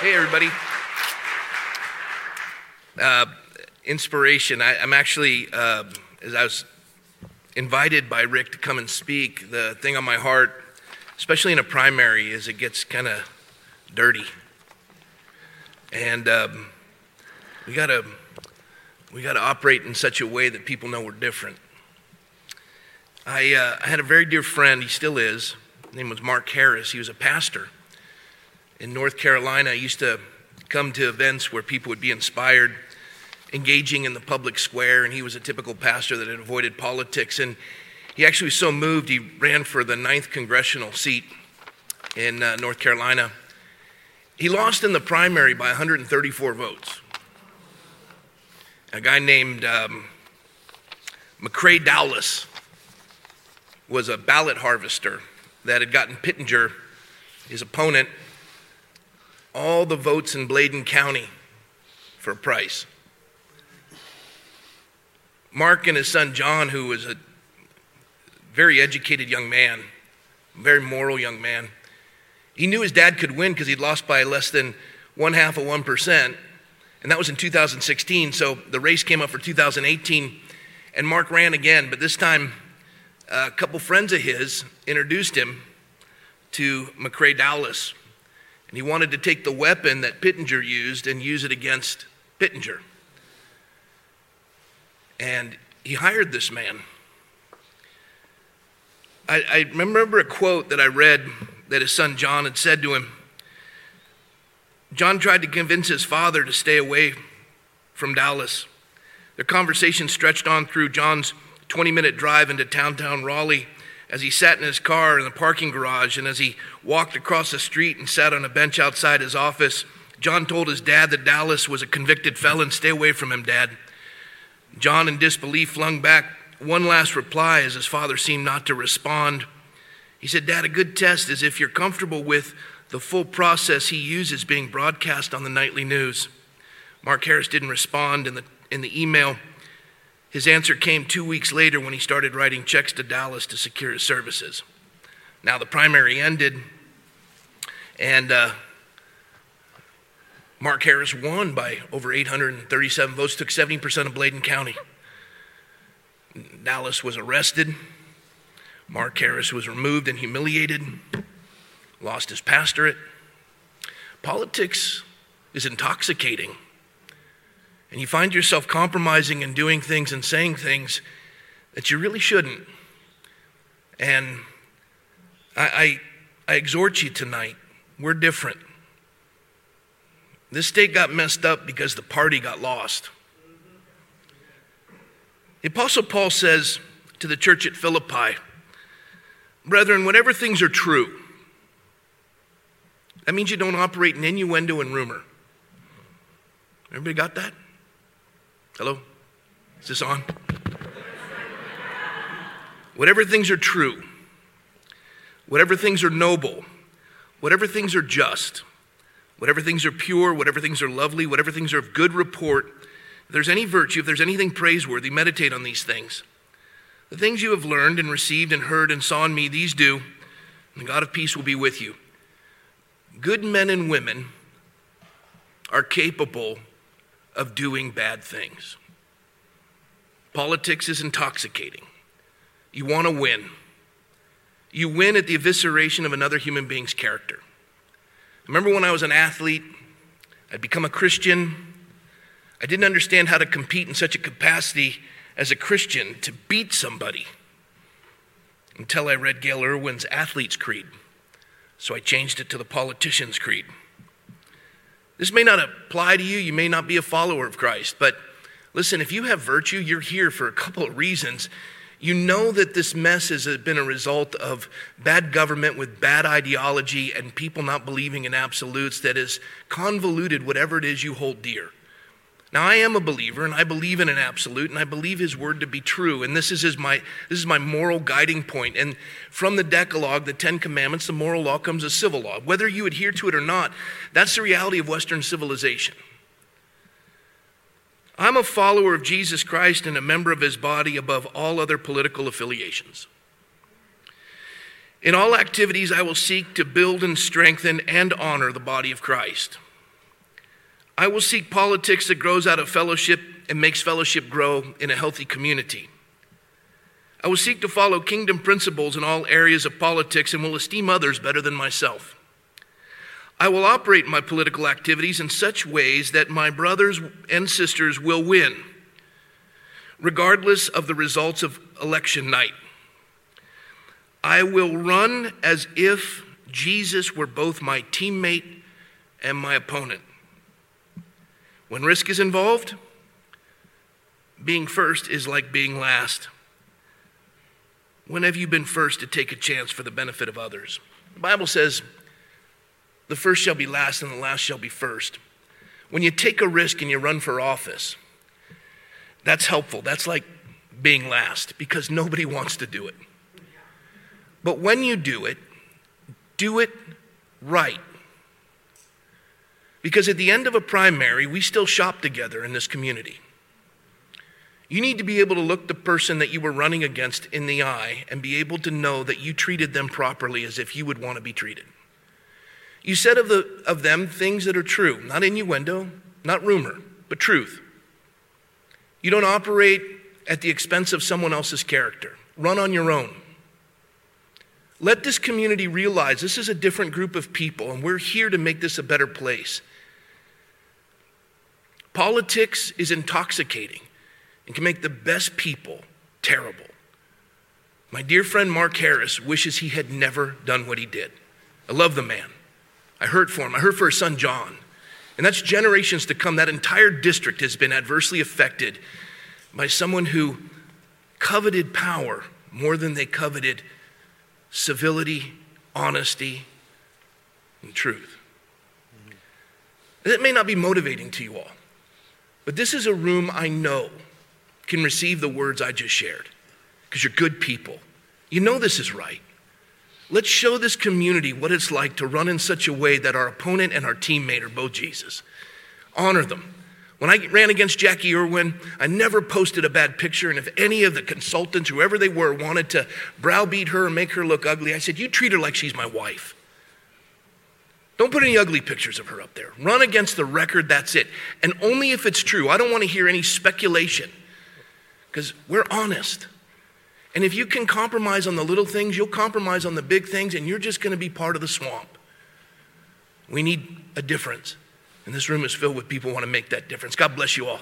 Hey, everybody. Uh, inspiration. I, am actually, uh, as I was invited by Rick to come and speak, the thing on my heart, especially in a primary, is it gets kind of dirty. And um, we gotta we gotta operate in such a way that people know we're different. I, uh, I had a very dear friend, he still is. His name was Mark Harris. He was a pastor in North Carolina. I used to come to events where people would be inspired, engaging in the public square, and he was a typical pastor that had avoided politics. And he actually was so moved, he ran for the ninth congressional seat in uh, North Carolina. He lost in the primary by 134 votes. A guy named um, McCrae Dowless was a ballot harvester that had gotten Pittenger, his opponent, all the votes in Bladen County for price. Mark and his son John, who was a very educated young man, very moral young man, he knew his dad could win because he'd lost by less than one half of 1%. And that was in 2016. So the race came up for 2018. And Mark ran again, but this time a couple friends of his introduced him to McCrae Dowless. And he wanted to take the weapon that Pittenger used and use it against Pittenger. And he hired this man. I, I, remember a quote that I read that his son John had said to him. John tried to convince his father to stay away from Dowless. Their conversation stretched on through John's 20 minute drive into downtown Raleigh as he sat in his car in the parking garage and as he walked across the street and sat on a bench outside his office, John told his dad that Dowless was a convicted felon. Stay away from him, Dad. John, in disbelief, flung back one last reply as his father seemed not to respond. He said, Dad, a good test is if you're comfortable with the full process he uses being broadcast on the nightly news. Mark Harris didn't respond in the, in the email. His answer came two weeks later when he started writing checks to Dowless to secure his services. Now, the primary ended, and uh, Mark Harris won by over 837 votes, took 70% of Bladen County. Dowless was arrested. Mark Harris was removed and humiliated, lost his pastorate. Politics is intoxicating. And you find yourself compromising and doing things and saying things that you really shouldn't. And I, I, I exhort you tonight we're different. This state got messed up because the party got lost. The Apostle Paul says to the church at Philippi, Brethren, whatever things are true, that means you don't operate in innuendo and rumor. Everybody got that? Hello? Is this on? whatever things are true, whatever things are noble, whatever things are just, whatever things are pure, whatever things are lovely, whatever things are of good report, if there's any virtue, if there's anything praiseworthy, meditate on these things. The things you have learned and received and heard and saw in me, these do, and the God of peace will be with you. Good men and women are capable of doing bad things. Politics is intoxicating. You want to win. You win at the evisceration of another human being's character. Remember when I was an athlete, I'd become a Christian. I didn't understand how to compete in such a capacity as a Christian to beat somebody until I read Gayle Irwin's Athlete's Creed. So I changed it to the Politician's Creed. This may not apply to you, you may not be a follower of Christ, but listen, if you have virtue, you're here for a couple of reasons. You know that this mess has been a result of bad government with bad ideology and people not believing in absolutes that has convoluted whatever it is you hold dear. Now I am a believer and I believe in an absolute and I believe his word to be true and this is his, my this is my moral guiding point. and from the decalogue the 10 commandments the moral law comes a civil law whether you adhere to it or not that's the reality of western civilization. I'm a follower of Jesus Christ and a member of his body above all other political affiliations. In all activities I will seek to build and strengthen and honor the body of Christ. I will seek politics that grows out of fellowship and makes fellowship grow in a healthy community. I will seek to follow kingdom principles in all areas of politics and will esteem others better than myself. I will operate my political activities in such ways that my brothers and sisters will win, regardless of the results of election night. I will run as if Jesus were both my teammate and my opponent. When risk is involved, being first is like being last. When have you been first to take a chance for the benefit of others? The Bible says, the first shall be last and the last shall be first. When you take a risk and you run for office, that's helpful. That's like being last because nobody wants to do it. But when you do it, do it right. Because at the end of a primary, we still shop together in this community. You need to be able to look the person that you were running against in the eye and be able to know that you treated them properly as if you would want to be treated. You said of, the, of them things that are true, not innuendo, not rumor, but truth. You don't operate at the expense of someone else's character. Run on your own. Let this community realize this is a different group of people, and we're here to make this a better place. Politics is intoxicating and can make the best people terrible. My dear friend Mark Harris wishes he had never done what he did. I love the man. I heard for him. I heard for his son John. And that's generations to come. That entire district has been adversely affected by someone who coveted power more than they coveted civility, honesty, and truth. That may not be motivating to you all, but this is a room I know can receive the words I just shared because you're good people. You know this is right. Let's show this community what it's like to run in such a way that our opponent and our teammate are both Jesus. Honor them. When I ran against Jackie Irwin, I never posted a bad picture. And if any of the consultants, whoever they were, wanted to browbeat her and make her look ugly, I said, You treat her like she's my wife. Don't put any ugly pictures of her up there. Run against the record, that's it. And only if it's true. I don't want to hear any speculation because we're honest. And if you can compromise on the little things, you'll compromise on the big things, and you're just going to be part of the swamp. We need a difference. And this room is filled with people who want to make that difference. God bless you all.